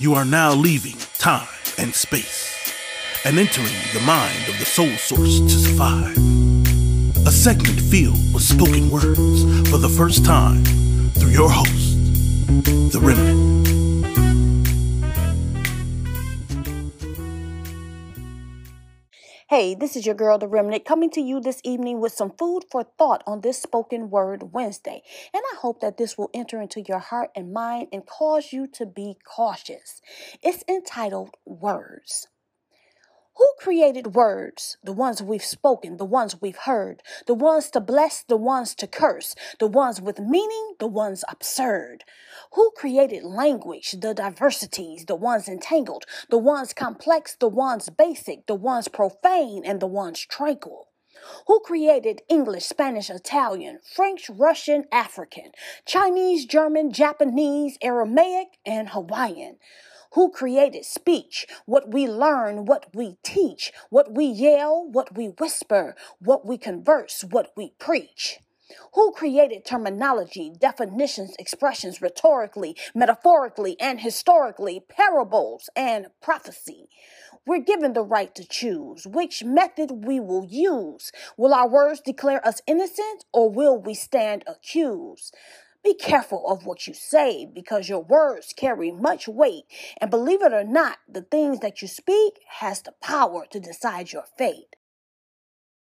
You are now leaving time and space and entering the mind of the soul source to survive. A segment filled with spoken words for the first time through your host, The Remnant. Hey, this is your girl, The Remnant, coming to you this evening with some food for thought on this spoken word Wednesday. And I hope that this will enter into your heart and mind and cause you to be cautious. It's entitled Words. Who created words? The ones we've spoken, the ones we've heard, the ones to bless, the ones to curse, the ones with meaning, the ones absurd. Who created language? The diversities, the ones entangled, the ones complex, the ones basic, the ones profane, and the ones tranquil. Who created English, Spanish, Italian, French, Russian, African, Chinese, German, Japanese, Aramaic, and Hawaiian? Who created speech, what we learn, what we teach, what we yell, what we whisper, what we converse, what we preach. Who created terminology, definitions, expressions rhetorically, metaphorically, and historically, parables, and prophecy? We're given the right to choose which method we will use. Will our words declare us innocent or will we stand accused? Be careful of what you say because your words carry much weight. And believe it or not, the things that you speak has the power to decide your fate.